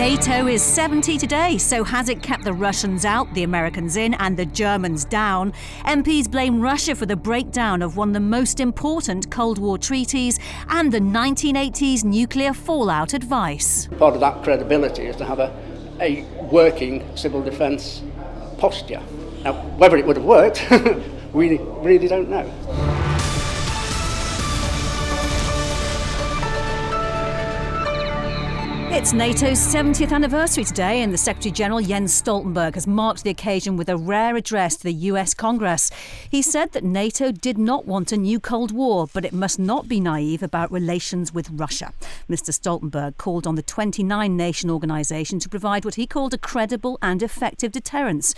NATO is 70 today, so has it kept the Russians out, the Americans in, and the Germans down? MPs blame Russia for the breakdown of one of the most important Cold War treaties and the 1980s nuclear fallout advice. Part of that credibility is to have a, a working civil defence posture. Now, whether it would have worked, we really don't know. It's NATO's 70th anniversary today, and the Secretary General Jens Stoltenberg has marked the occasion with a rare address to the US Congress. He said that NATO did not want a new Cold War, but it must not be naive about relations with Russia. Mr. Stoltenberg called on the 29 nation organisation to provide what he called a credible and effective deterrence.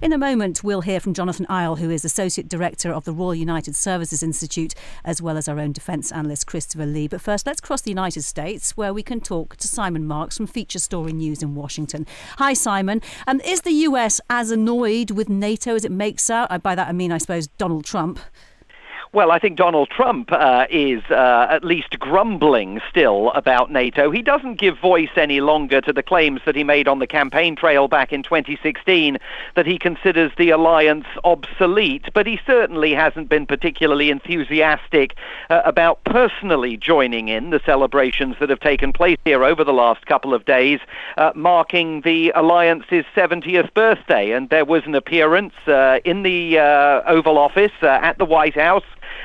In a moment, we'll hear from Jonathan Eyal, who is Associate Director of the Royal United Services Institute, as well as our own defence analyst, Christopher Lee. But first, let's cross the United States, where we can talk to Simon Marks from Feature Story News in Washington. Hi, Simon. Um, is the US as annoyed with NATO as it makes out? Uh, by that I mean, I suppose, Donald Trump. Well, I think Donald Trump uh, is uh, at least grumbling still about NATO. He doesn't give voice any longer to the claims that he made on the campaign trail back in 2016 that he considers the alliance obsolete, but he certainly hasn't been particularly enthusiastic uh, about personally joining in the celebrations that have taken place here over the last couple of days, uh, marking the alliance's 70th birthday. And there was an appearance uh, in the uh, Oval Office at the White House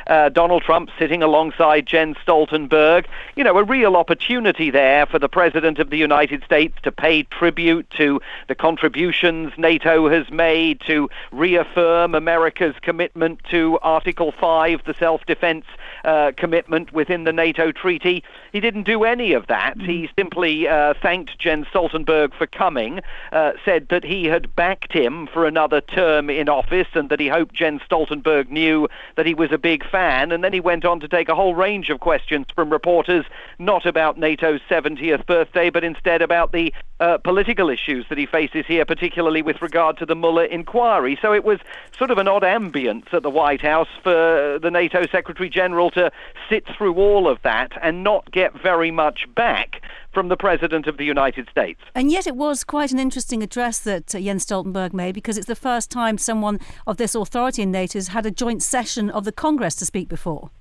uh, Donald Trump sitting alongside Jens Stoltenberg. You know, a real opportunity there for the President of the United States to pay tribute to the contributions NATO has made to reaffirm America's commitment to Article 5, the self defense uh, commitment within the NATO treaty. He didn't do any of that. Mm. He simply uh, thanked Jens Stoltenberg for coming, uh, said that he had backed him for another term in office and that he hoped Jens Stoltenberg knew that he was a big fan. And then he went on to take a whole range of questions from reporters, not about NATO's 70th birthday, but instead about the uh, political issues that he faces here, particularly with regard to the Mueller inquiry. So it was sort of an odd ambience at the White House for the NATO Secretary General to sit through all of that and not get very much back from the President of the United States. And yet it was quite an interesting address that uh, Jens Stoltenberg made because it's the first time someone of this authority in NATO has had a joint session of the Congress to speak before.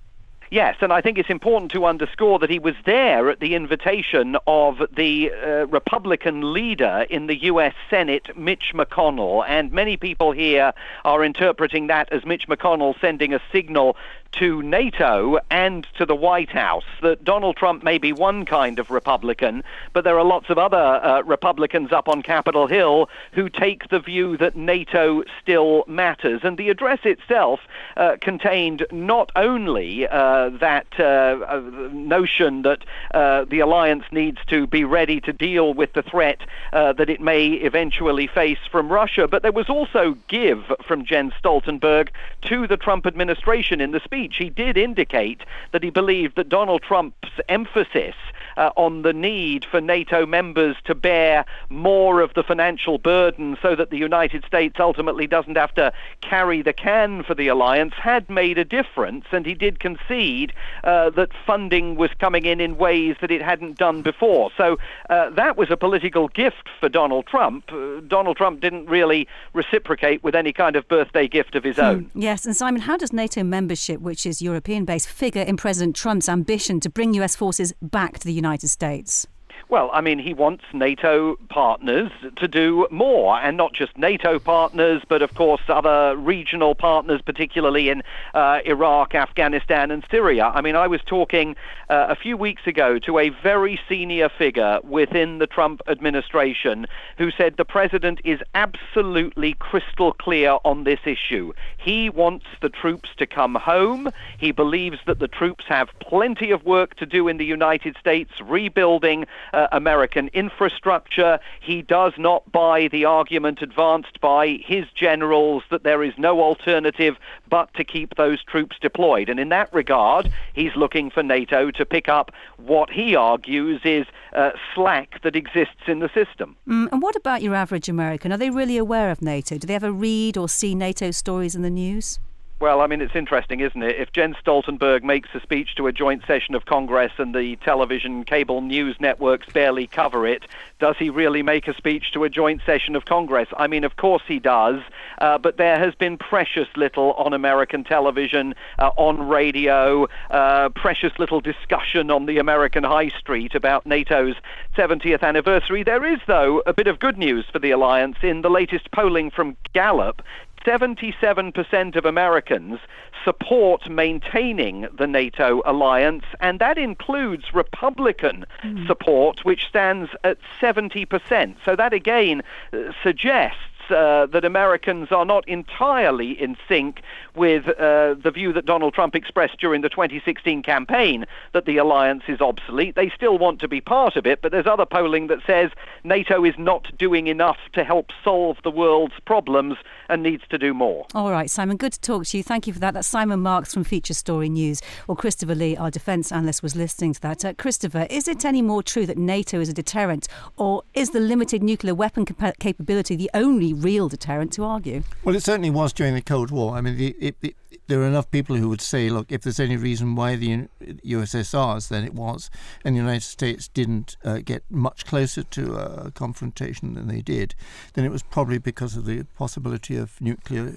Yes, and I think it's important to underscore that he was there at the invitation of the uh, Republican leader in the U.S. Senate, Mitch McConnell. And many people here are interpreting that as Mitch McConnell sending a signal to NATO and to the White House that Donald Trump may be one kind of Republican, but there are lots of other uh, Republicans up on Capitol Hill who take the view that NATO still matters. And the address itself uh, contained not only uh, that uh, uh, notion that uh, the alliance needs to be ready to deal with the threat that it may eventually face from Russia, but there was also give from Jens Stoltenberg to the Trump administration in the speech speech, he did indicate that he believed that Donald Trump's emphasis uh, on the need for NATO members to bear more of the financial burden so that the United States ultimately doesn't have to carry the can for the alliance had made a difference. And he did concede uh, that funding was coming in in ways that it hadn't done before. So uh, that was a political gift for Donald Trump. Uh, Donald Trump didn't really reciprocate with any kind of birthday gift of his hmm. own. Yes, and Simon, how does NATO membership, which is European based, figure in President Trump's ambition to bring US forces back to the United United States? Well, I mean, he wants NATO partners to do more, and not just NATO partners, but of course other regional partners, particularly in uh, Iraq, Afghanistan, and Syria. I mean, I was talking uh, a few weeks ago to a very senior figure within the Trump administration who said the president is absolutely crystal clear on this issue. He wants the troops to come home. He believes that the troops have plenty of work to do in the United States rebuilding uh, American infrastructure. He does not buy the argument advanced by his generals that there is no alternative but to keep those troops deployed. And in that regard, he's looking for NATO to pick up what he argues is uh, slack that exists in the system. Mm, and what about your average American? Are they really aware of NATO? Do they ever read or see NATO stories in the news? Well, I mean, it's interesting, isn't it? If Jens Stoltenberg makes a speech to a joint session of Congress and the television cable news networks barely cover it, does he really make a speech to a joint session of Congress? I mean, of course he does, uh, but there has been precious little on American television, uh, on radio, uh, precious little discussion on the American high street about NATO's 70th anniversary. There is, though, a bit of good news for the alliance. In the latest polling from Gallup, 77% of Americans support maintaining the NATO alliance, and that includes Republican mm. support, which stands at 70%. So that again uh, suggests uh, that Americans are not entirely in sync with uh, the view that Donald Trump expressed during the 2016 campaign that the alliance is obsolete. They still want to be part of it, but there's other polling that says NATO is not doing enough to help solve the world's problems and needs to do more. All right, Simon, good to talk to you. Thank you for that. That's Simon Marks from Feature Story News. Well, Christopher Lee, our defence analyst, was listening to that. Uh, Christopher, is it any more true that NATO is a deterrent, or is the limited nuclear weapon capability the only real deterrent to argue? Well, it certainly was during the Cold War. I mean, it, it, there are enough people who would say, look, if there's any reason why the USSRs, then it was, and the United States didn't uh, get much closer to a confrontation than they did, then it was probably because of the possibility of nuclear.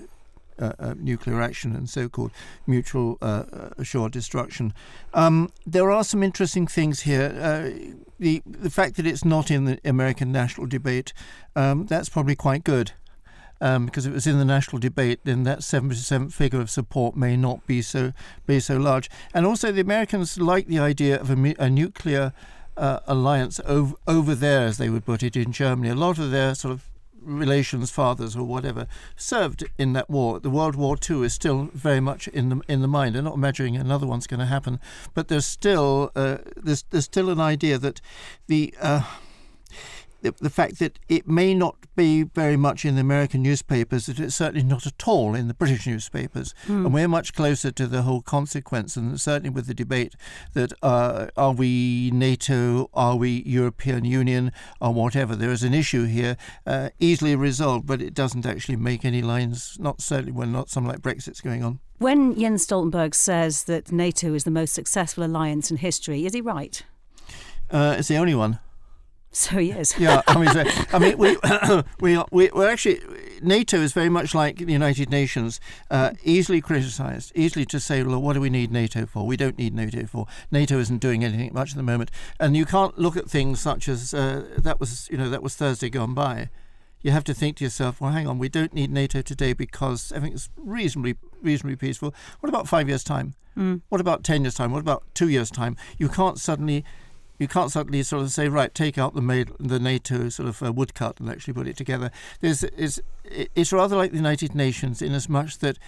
Uh, uh, nuclear action and so-called mutual uh, uh, assured destruction. Um, there are some interesting things here. Uh, the the fact that it's not in the American national debate, um, that's probably quite good um, because if it was in the national debate, then that 70% figure of support may not be so be so large. And also, the Americans like the idea of a, a nuclear alliance over, over there, as they would put it, in Germany. A lot of their sort of relations, fathers or whatever, served in that war. The World War II is still very much in the in the mind. They're not imagining another one's going to happen, but there's still uh, there's there's still an idea that the uh, the, the fact that it may not be very much in the American newspapers, that it's certainly not at all in the British newspapers. Mm. And we're much closer to the whole consequence, and certainly with the debate that uh, are we NATO, are we European Union, or whatever. There is an issue here, uh, easily resolved, but it doesn't actually make any lines, not certainly when not something like Brexit's going on. When Jens Stoltenberg says that NATO is the most successful alliance in history, is he right? Uh, it's the only one. So he is. yeah, I mean, so, I mean, we we are, we are actually NATO is very much like the United Nations, uh, easily criticised, easily to say, well, what do we need NATO for? We don't need NATO for. NATO isn't doing anything much at the moment, and you can't look at things such as uh, that was, you know, that was Thursday gone by. You have to think to yourself, well, hang on, we don't need NATO today because everything's reasonably reasonably peaceful. What about five years' time? Mm. What about ten years' time? What about two years' time? You can't suddenly you can't suddenly sort of say, right, take out the made, the NATO sort of uh, woodcut and actually put it together. There's, it's, it's rather like the United Nations in as much that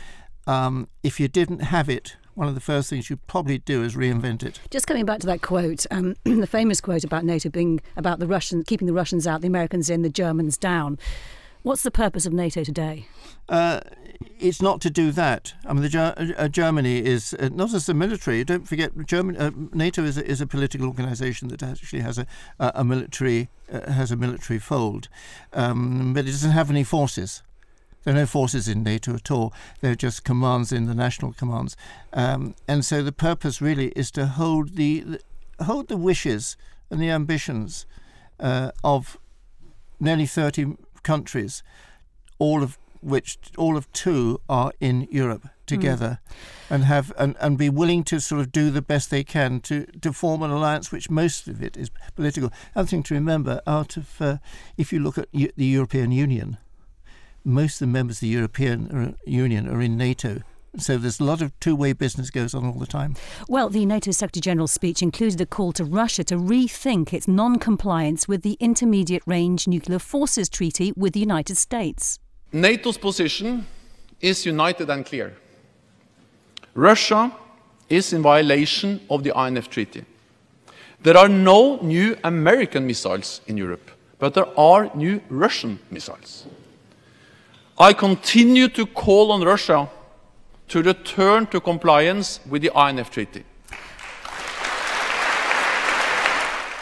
um, if you didn't have it, one of the first things you'd probably do is reinvent it. Just coming back to that quote, um, the famous quote about NATO being about the Russians, keeping the Russians out, the Americans in, the Germans down. What's the purpose of NATO today? Uh, it's not to do that. I mean, uh, Germany is uh, not as a military. Don't forget, uh, NATO is a, is a political organisation that actually has a, a military uh, has a military fold, um, but it doesn't have any forces. There are no forces in NATO at all. They're just commands in the national commands, um, and so the purpose really is to hold the, the hold the wishes and the ambitions uh, of nearly thirty countries, all of which all of two are in Europe together mm. and have and, and be willing to sort of do the best they can to, to form an alliance which most of it is political. Another thing to remember out of uh, if you look at U- the European Union, most of the members of the European Union are in NATO. So there's a lot of two-way business goes on all the time. Well, the NATO Secretary General's speech included a call to Russia to rethink its non-compliance with the Intermediate Range Nuclear Forces Treaty with the United States. NATO's position is united and clear. Russia is in violation of the INF Treaty. There are no new American missiles in Europe, but there are new Russian missiles. I continue to call on Russia to return to compliance with the INF Treaty.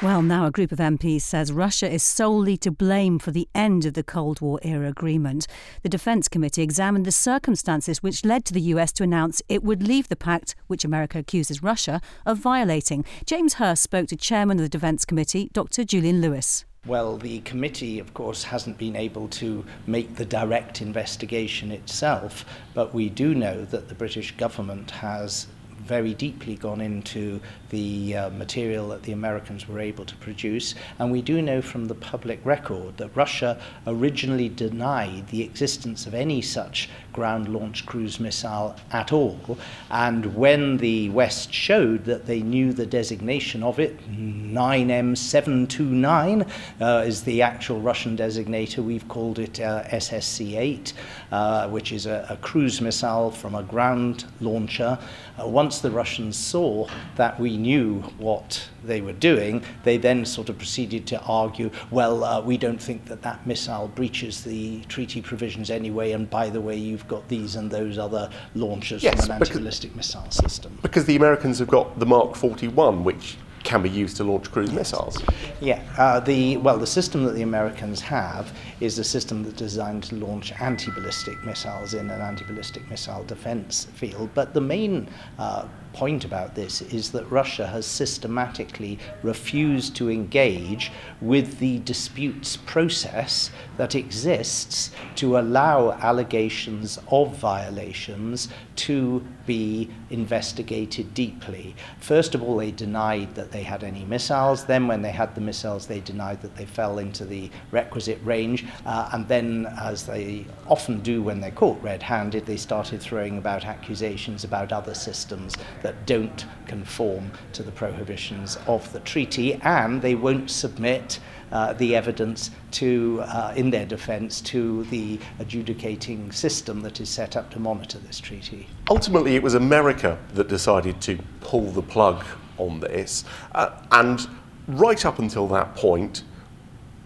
Well, now a group of MPs says Russia is solely to blame for the end of the Cold War era agreement. The Defence Committee examined the circumstances which led to the US to announce it would leave the pact, which America accuses Russia of violating. James Hurst spoke to Chairman of the Defence Committee, Dr. Julian Lewis. Well, the committee, of course, hasn't been able to make the direct investigation itself, but we do know that the British government has very deeply gone into the uh, material that the Americans were able to produce. And we do know from the public record that Russia originally denied the existence of any such ground launched cruise missile at all. And when the West showed that they knew the designation of it, 9M729 uh, is the actual Russian designator. We've called it uh, SSC 8, uh, which is a, a cruise missile from a ground launcher. Uh, once the Russians saw that we knew what they were doing, they then sort of proceeded to argue, well, uh, we don't think that that missile breaches the treaty provisions anyway, and by the way, you've got these and those other launchers yes, from an anti-ballistic missile system. Because the Americans have got the Mark 41, which can be used to launch cruise missiles. Yeah, uh, the well, the system that the Americans have is a system that's designed to launch anti-ballistic missiles in an anti-ballistic missile defense field. But the main uh, point about this is that Russia has systematically refused to engage with the disputes process that exists to allow allegations of violations to be investigated deeply. First of all, they denied that they had any missiles. Then, when they had the missiles, they denied that they fell into the requisite range. Uh, and then, as they often do when they're caught red handed, they started throwing about accusations about other systems that don't conform to the prohibitions of the treaty, and they won't submit uh, the evidence to, uh, in their defence to the adjudicating system that is set up to monitor this treaty. Ultimately, it was America that decided to pull the plug on this, uh, and right up until that point,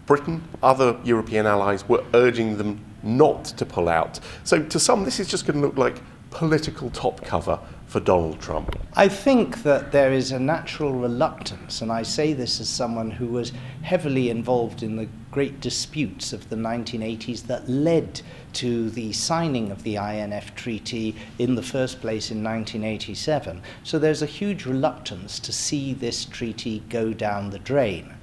Britain, other European allies were urging them not to pull out. So, to some, this is just going to look like political top cover for Donald Trump? I think that there is a natural reluctance, and I say this as someone who was heavily involved in the great disputes of the 1980s that led to the signing of the INF Treaty in the first place in 1987. So there's a huge reluctance to see this treaty go down the drain.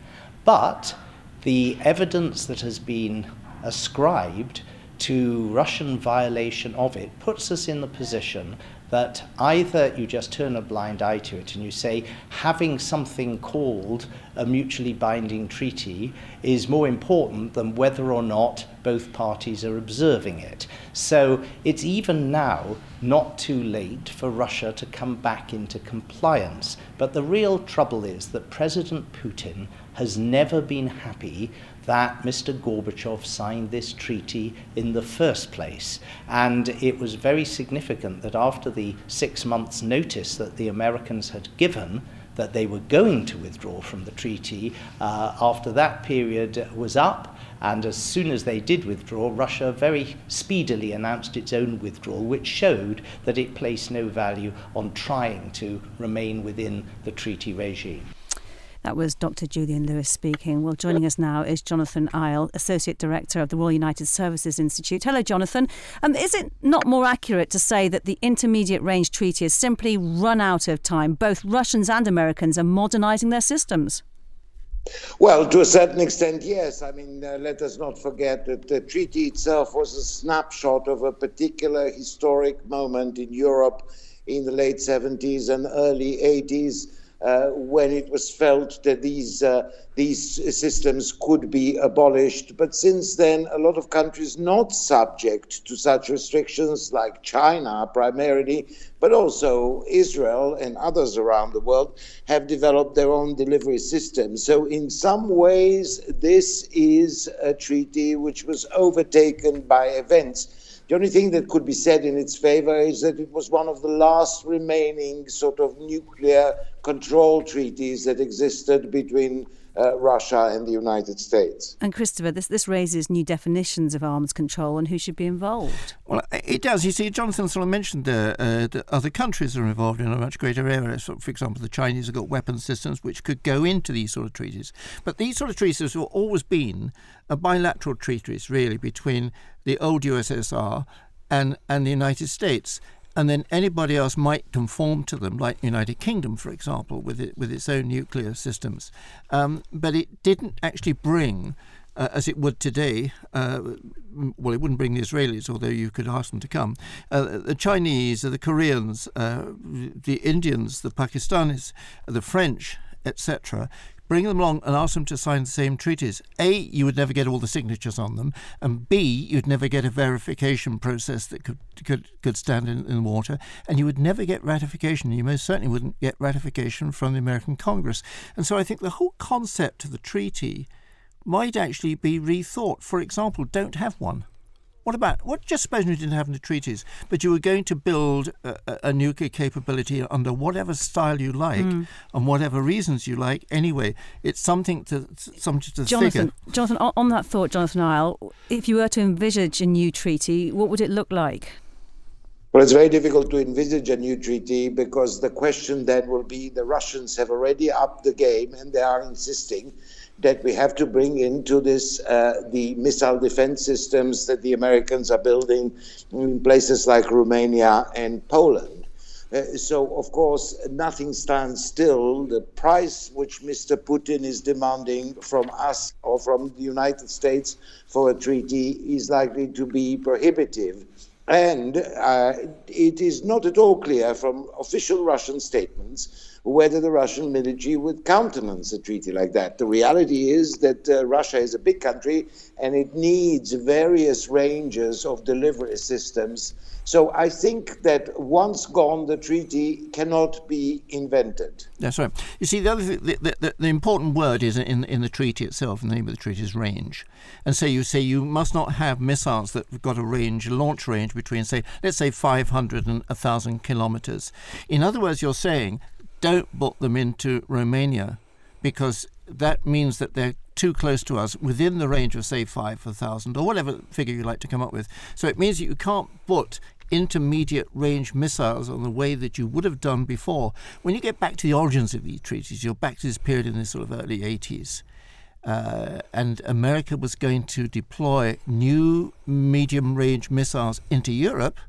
But the evidence that has been ascribed to Russian violation of it puts us in the position that either you just turn a blind eye to it and you say having something called a mutually binding treaty is more important than whether or not both parties are observing it. So it's even now not too late for Russia to come back into compliance. But the real trouble is that President Putin has never been happy that Mr. Gorbachev signed this treaty in the first place. And it was very significant that after the six months' notice that the Americans had given, that they were going to withdraw from the treaty, uh, after that period was up, and as soon as they did withdraw, Russia very speedily announced its own withdrawal, which showed that it placed no value on trying to remain within the treaty regime. That was Dr. Julian Lewis speaking. Well, joining us now is Jonathan Eyal, Associate Director of the Royal United Services Institute. Hello, Jonathan. Um, is it not more accurate to say that the Intermediate Range Treaty has simply run out of time? Both Russians and Americans are modernising their systems. Well, to a certain extent, yes. I mean, uh, let us not forget that the treaty itself was a snapshot of a particular historic moment in Europe in the late 70s and early 80s uh, when it was felt that these uh, these systems could be abolished. But since then, a lot of countries not subject to such restrictions, like China primarily, but also Israel and others around the world have developed their own delivery systems. So, in some ways, this is a treaty which was overtaken by events. The only thing that could be said in its favor is that it was one of the last remaining sort of nuclear control treaties that existed between uh, Russia and the United States. And Christopher, this, this raises new definitions of arms control and who should be involved. Well, it does. You see, Jonathan sort of mentioned uh, uh, that other countries are involved in a much greater area. So, for example, the Chinese have got weapon systems which could go into these sort of treaties. But these sort of treaties have always been a bilateral treaties, really, between the old USSR and, and the United States and then anybody else might conform to them, like the United Kingdom, for example, with it, with its own nuclear systems. Um, but it didn't actually bring, uh, as it would today, uh, well, it wouldn't bring the Israelis, although you could ask them to come. Uh, the Chinese, the Koreans, uh, the Indians, the Pakistanis, the French, etc bring them along and ask them to sign the same treaties. A, you would never get all the signatures on them, and B, you'd never get a verification process that could could, could stand in, in the water, and you would never get ratification. You most certainly wouldn't get ratification from the American Congress. And so I think the whole concept of the treaty might actually be rethought. For example, don't have one. What about what? Just suppose you didn't have any treaties, but you were going to build a, a nuclear capability under whatever style you like mm. and whatever reasons you like. Anyway, it's something to something to Jonathan, figure. Jonathan, on that thought, Jonathan Eyal, if you were to envisage a new treaty, what would it look like? Well, it's very difficult to envisage a new treaty because the question then will be the Russians have already upped the game and they are insisting that we have to bring into this uh, the missile defense systems that the Americans are building in places like Romania and Poland. Uh, so, of course, nothing stands still. The price which Mr. Putin is demanding from us or from the United States for a treaty is likely to be prohibitive. And uh, it is not at all clear from official Russian statements whether the Russian military would countenance a treaty like that. The reality is that uh, Russia is a big country and it needs various ranges of delivery systems. So I think that once gone, the treaty cannot be invented. That's right. You see, the other thing, the, the, the important word is in in the treaty itself. In the name of the treaty is range, and so you say you must not have missiles that have got a range, launch range between, say, let's say 500 and 1,000 kilometers. In other words, you're saying don't book them into Romania because that means that they're too close to us within the range of, say, 5,000 or whatever figure you like to come up with. So it means that you can't put intermediate range missiles on the way that you would have done before. When you get back to the origins of these treaties, you're back to this period in the sort of early 80s. Uh, and America was going to deploy new medium range missiles into Europe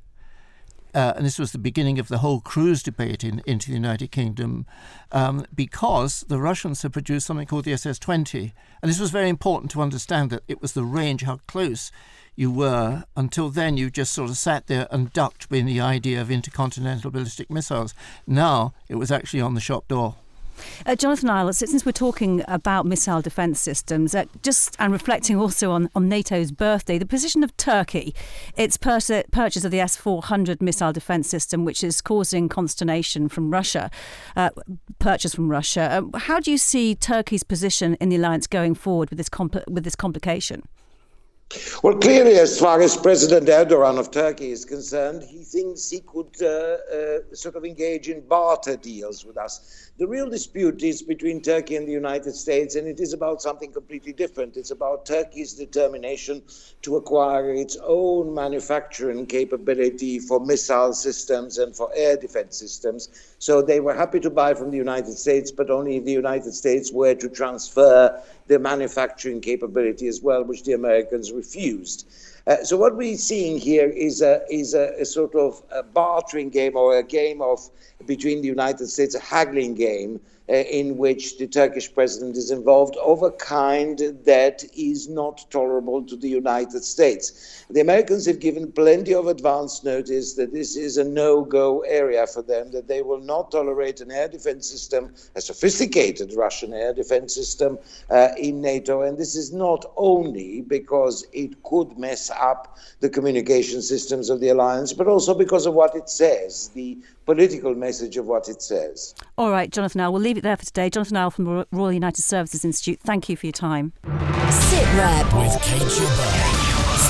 uh, and this was the beginning of the whole cruise debate in, into the United Kingdom, um, because the Russians had produced something called the SS 20. And this was very important to understand that it was the range, how close you were. Until then, you just sort of sat there and ducked in the idea of intercontinental ballistic missiles. Now, it was actually on the shop door. Uh, Jonathan Eyal, since we're talking about missile defence systems, uh, just and reflecting also on, on NATO's birthday, the position of Turkey, its pers- purchase of the S 400 missile defence system, which is causing consternation from Russia, uh, purchase from Russia. Uh, how do you see Turkey's position in the alliance going forward with this, compl- with this complication? Well, clearly, as far as President Erdogan of Turkey is concerned, he thinks he could uh, uh, sort of engage in barter deals with us. The real dispute is between Turkey and the United States, and it is about something completely different. It's about Turkey's determination to acquire its own manufacturing capability for missile systems and for air defense systems. So they were happy to buy from the United States, but only if the United States were to transfer their manufacturing capability as well, which the Americans refused. Uh, so what we're seeing here is a, is a, a sort of a bartering game or a game of between the United States, a haggling game in which the Turkish president is involved of a kind that is not tolerable to the United States. The Americans have given plenty of advance notice that this is a no go area for them, that they will not tolerate an air defense system, a sophisticated Russian air defense system uh, in NATO. And this is not only because it could mess up the communication systems of the alliance, but also because of what it says, the political message of what it says. All right, Jonathan Eyal, we'll leave it there for today. Jonathan Eyal from the Royal United Services Institute, thank you for your time. Sit Rep with Kate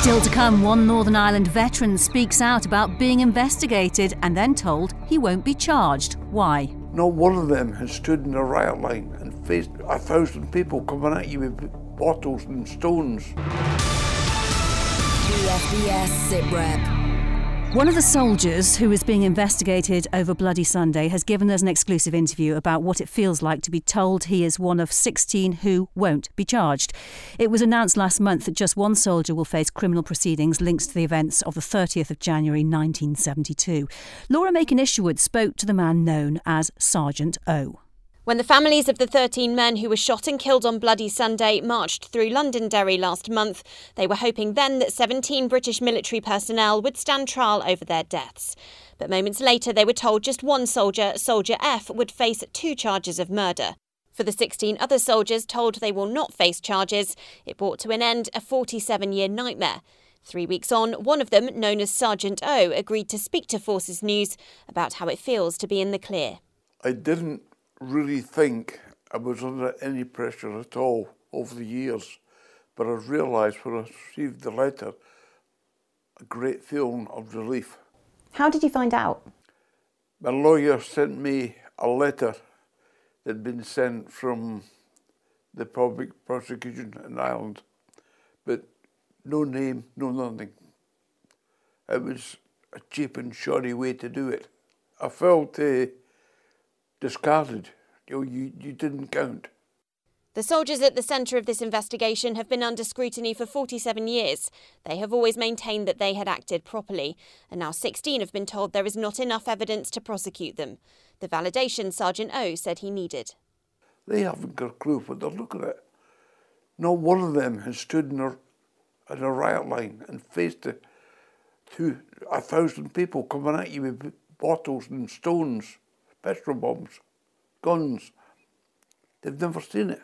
Still to come, one Northern Ireland veteran speaks out about being investigated and then told he won't be charged. Why? Not one of them has stood in a riot line and faced a thousand people coming at you with bottles and stones. BFBS Sit Rep. One of the soldiers who is being investigated over Bloody Sunday has given us an exclusive interview about what it feels like to be told he is one of 16 who won't be charged. It was announced last month that just one soldier will face criminal proceedings linked to the events of the 30th of January 1972. Laura Makin-Isherwood spoke to the man known as Sergeant O. When the families of the 13 men who were shot and killed on Bloody Sunday marched through Londonderry last month, they were hoping then that 17 British military personnel would stand trial over their deaths. But moments later, they were told just one soldier, Soldier F, would face two charges of murder. For the 16 other soldiers told they will not face charges, it brought to an end a 47 year nightmare. Three weeks on, one of them, known as Sergeant O, agreed to speak to Forces News about how it feels to be in the clear. I didn't really think I was under any pressure at all over the years, but I realised when I received the letter a great feeling of relief. How did you find out? My lawyer sent me a letter that had been sent from the public prosecution in Ireland, but no name, no nothing. It was a cheap and shoddy way to do it. I felt uh, discarded. You, you, you didn't count. The soldiers at the centre of this investigation have been under scrutiny for 47 years. They have always maintained that they had acted properly, and now 16 have been told there is not enough evidence to prosecute them. The validation Sergeant O said he needed. They haven't got a clue what they're looking at. Not one of them has stood in a, in a riot line and faced a, two, a thousand people coming at you with bottles and stones petrol bombs, guns. They've never seen it.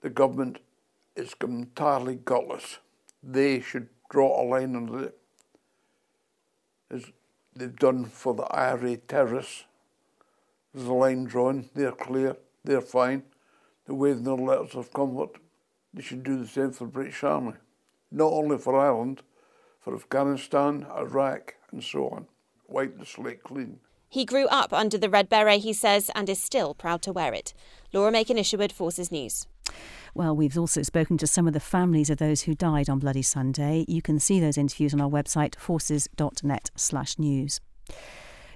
The government is entirely gutless. They should draw a line under it, as they've done for the IRA terrorists. There's a line drawn, they're clear, they're fine. They're waving their letters of comfort. They should do the same for the British Army. Not only for Ireland, for Afghanistan, Iraq, and so on. Wipe the slate clean. He grew up under the red beret, he says, and is still proud to wear it. Laura Makin-Isherwood, Forces News. Well, we've also spoken to some of the families of those who died on Bloody Sunday. You can see those interviews on our website, forces.net/news.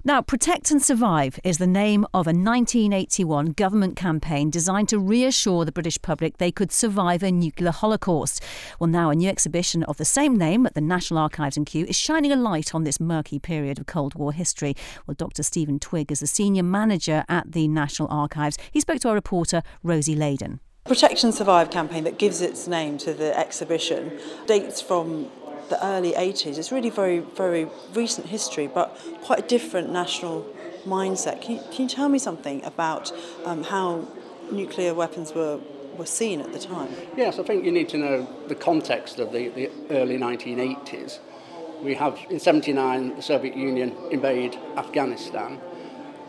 Now, Protect and Survive is the name of a 1981 government campaign designed to reassure the British public they could survive a nuclear holocaust. Well, now a new exhibition of the same name at the National Archives in Kew is shining a light on this murky period of Cold War history. Well, Dr. Stephen Twigg is the senior manager at the National Archives. He spoke to our reporter, Rosie Layden. Protection and Survive campaign that gives its name to the exhibition dates from the early 80s. It's really very, very recent history, but quite a different national mindset. Can you, can you tell me something about um, how nuclear weapons were, were seen at the time? Yes, I think you need to know the context of the, the early 1980s. We have, in 79, the Soviet Union invade Afghanistan.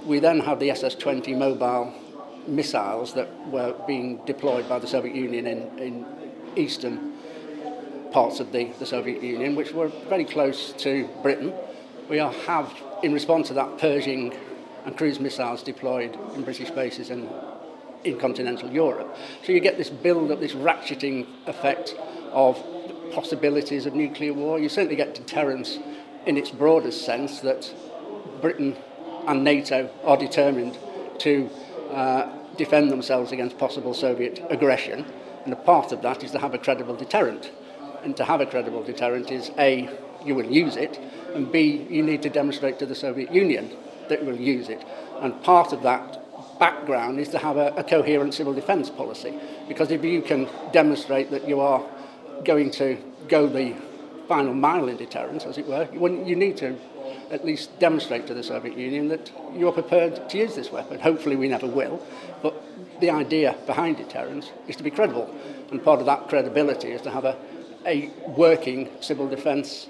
We then have the SS 20 mobile missiles that were being deployed by the Soviet Union in, in eastern parts of the, the Soviet Union, which were very close to Britain. We are, have, in response to that, Pershing and cruise missiles deployed in British bases and in continental Europe. So you get this build up, this ratcheting effect of possibilities of nuclear war. You certainly get deterrence in its broadest sense that Britain and NATO are determined to uh, defend themselves against possible Soviet aggression. And a part of that is to have a credible deterrent and to have a credible deterrent is A, you will use it, and B, you need to demonstrate to the Soviet Union that you will use it. And part of that background is to have a, a coherent civil defence policy. Because if you can demonstrate that you are going to go the final mile in deterrence, as it were, you need to at least demonstrate to the Soviet Union that you are prepared to use this weapon. Hopefully, we never will, but the idea behind deterrence is to be credible, and part of that credibility is to have a, a working civil defence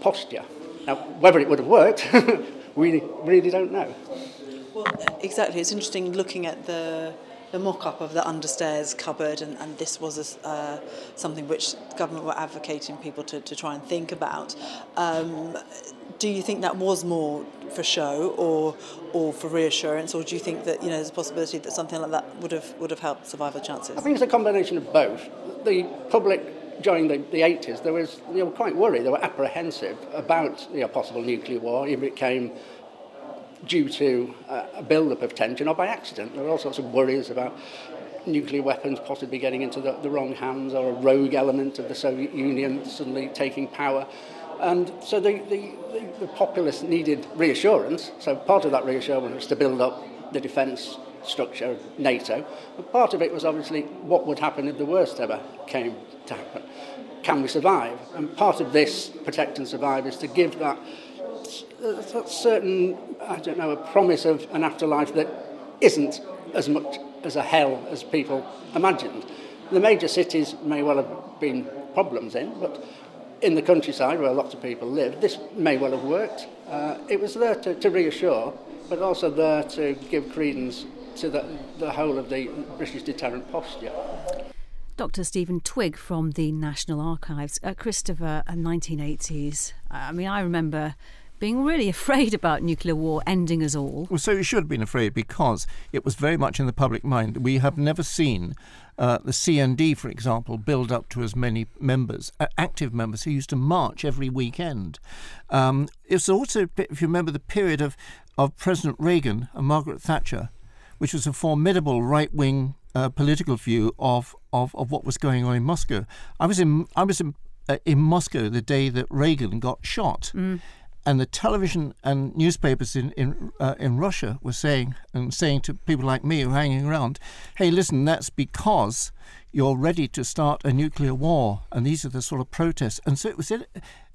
posture. Now, whether it would have worked, we really don't know. Well, exactly. It's interesting looking at the the mock-up of the understairs cupboard, and, and this was a, uh, something which government were advocating people to, to try and think about. Um, do you think that was more for show or or for reassurance, or do you think that you know there's a possibility that something like that would have would have helped survival chances? I think it's a combination of both. The public during the, the 80s, there was they were quite worried, they were apprehensive about you know, possible nuclear war if it came due to uh, a build-up of tension or by accident. There were all sorts of worries about nuclear weapons possibly getting into the, the wrong hands or a rogue element of the Soviet Union suddenly taking power. And so the, the, the, the populace needed reassurance. So part of that reassurance was to build up the defence structure of NATO. But part of it was obviously what would happen if the worst ever came to happen. Can we survive? And part of this protect and survive is to give that a certain, I don't know, a promise of an afterlife that isn't as much as a hell as people imagined. The major cities may well have been problems in, but in the countryside where lots of people live, this may well have worked. Uh, it was there to, to reassure, but also there to give credence to the, the whole of the British deterrent posture. Dr. Stephen Twigg from the National Archives. Uh, Christopher, uh, 1980s. I mean, I remember being really afraid about nuclear war ending us all. Well, so you should have been afraid because it was very much in the public mind. We have never seen uh, the CND, for example, build up to as many members, uh, active members who used to march every weekend. Um, it's also, if you remember, the period of, of President Reagan and Margaret Thatcher, which was a formidable right wing uh, political view of, of, of what was going on in Moscow. I was in I was in, uh, in Moscow the day that Reagan got shot. Mm and the television and newspapers in in uh, in Russia were saying and saying to people like me who are hanging around, "Hey, listen, that's because you're ready to start a nuclear war, and these are the sort of protests." And so it was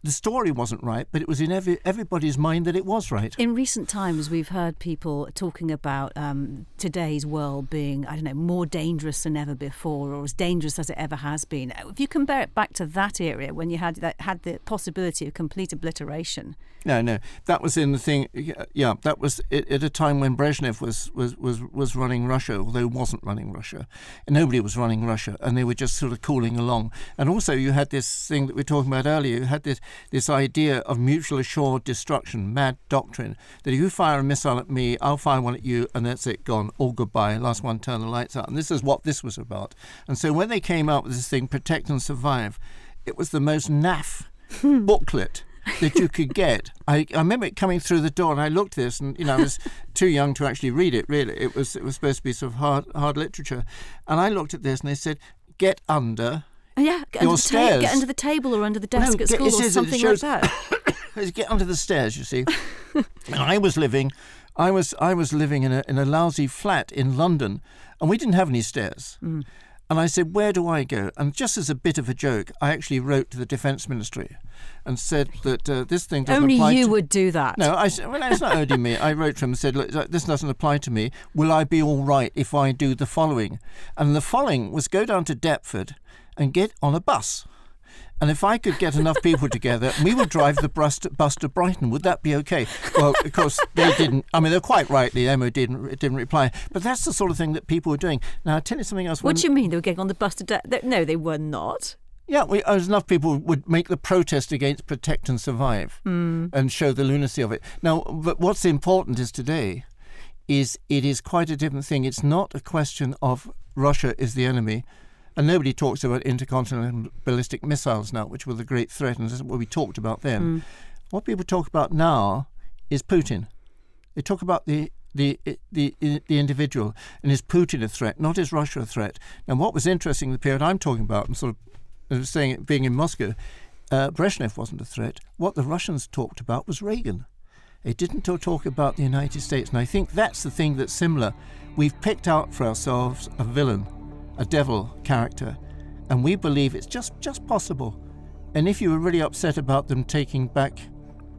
the story wasn't right, but it was in every, everybody's mind that it was right. In recent times, we've heard people talking about um, today's world being, I don't know, more dangerous than ever before, or as dangerous as it ever has been. If you compare it back to that area when you had that had the possibility of complete obliteration. No, no, that was in the thing. Yeah, that was at a time when Brezhnev was was was was running Russia, although wasn't running Russia. Nobody was running Russia, and they were just sort of cooling along. And also, you had this thing that we were talking about earlier. You had this this idea of mutual assured destruction, mad doctrine, that if you fire a missile at me, I'll fire one at you, and that's it, gone, all goodbye, last one, turn the lights out. And this is what this was about. And so when they came out with this thing, Protect and Survive, it was the most naff booklet that you could get. I, I remember it coming through the door, and I looked at this, and you know I was too young to actually read it. Really, it was it was supposed to be sort of hard hard literature, and I looked at this, and they said, "Get under yeah, get your under, stairs. Ta- get under the table or under the desk at school or something shows, like that. get under the stairs, you see. And I was living, I was I was living in a in a lousy flat in London, and we didn't have any stairs. Mm. And I said, Where do I go? And just as a bit of a joke, I actually wrote to the Defence Ministry and said that uh, this thing doesn't only apply you to would do that. No, I said, well, it's not only me. I wrote to him and said, Look, this doesn't apply to me. Will I be all right if I do the following? And the following was go down to Deptford and get on a bus. And if I could get enough people together, we would drive the bus to, bus to Brighton. Would that be okay? Well, of course, they didn't. I mean, they're quite right. The MO didn't didn't reply. But that's the sort of thing that people were doing. Now, I'll tell you something else. What do you mean they were getting on the bus to? De- no, they were not. Yeah, we, as enough people would make the protest against protect and survive mm. and show the lunacy of it. Now, but what's important is today is it is quite a different thing. It's not a question of Russia is the enemy and nobody talks about intercontinental ballistic missiles now, which were the great threat, and this is what we talked about then. Mm. What people talk about now is Putin. They talk about the the the the individual, and is Putin a threat, not is Russia a threat? And what was interesting, the period I'm talking about, and sort of uh, saying it being in Moscow, uh, Brezhnev wasn't a threat. What the Russians talked about was Reagan. They didn't talk about the United States, and I think that's the thing that's similar. We've picked out for ourselves a villain, a devil character, and we believe it's just just possible. And if you were really upset about them taking back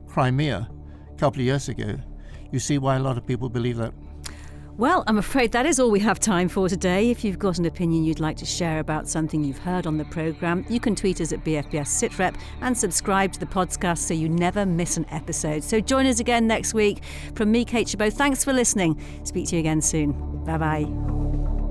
Crimea a couple of years ago, you see why a lot of people believe that. Well, I'm afraid that is all we have time for today. If you've got an opinion you'd like to share about something you've heard on the programme, you can tweet us at BFBS SITREP and subscribe to the podcast so you never miss an episode. So join us again next week. From me, Kate Chabot, thanks for listening. Speak to you again soon. Bye bye.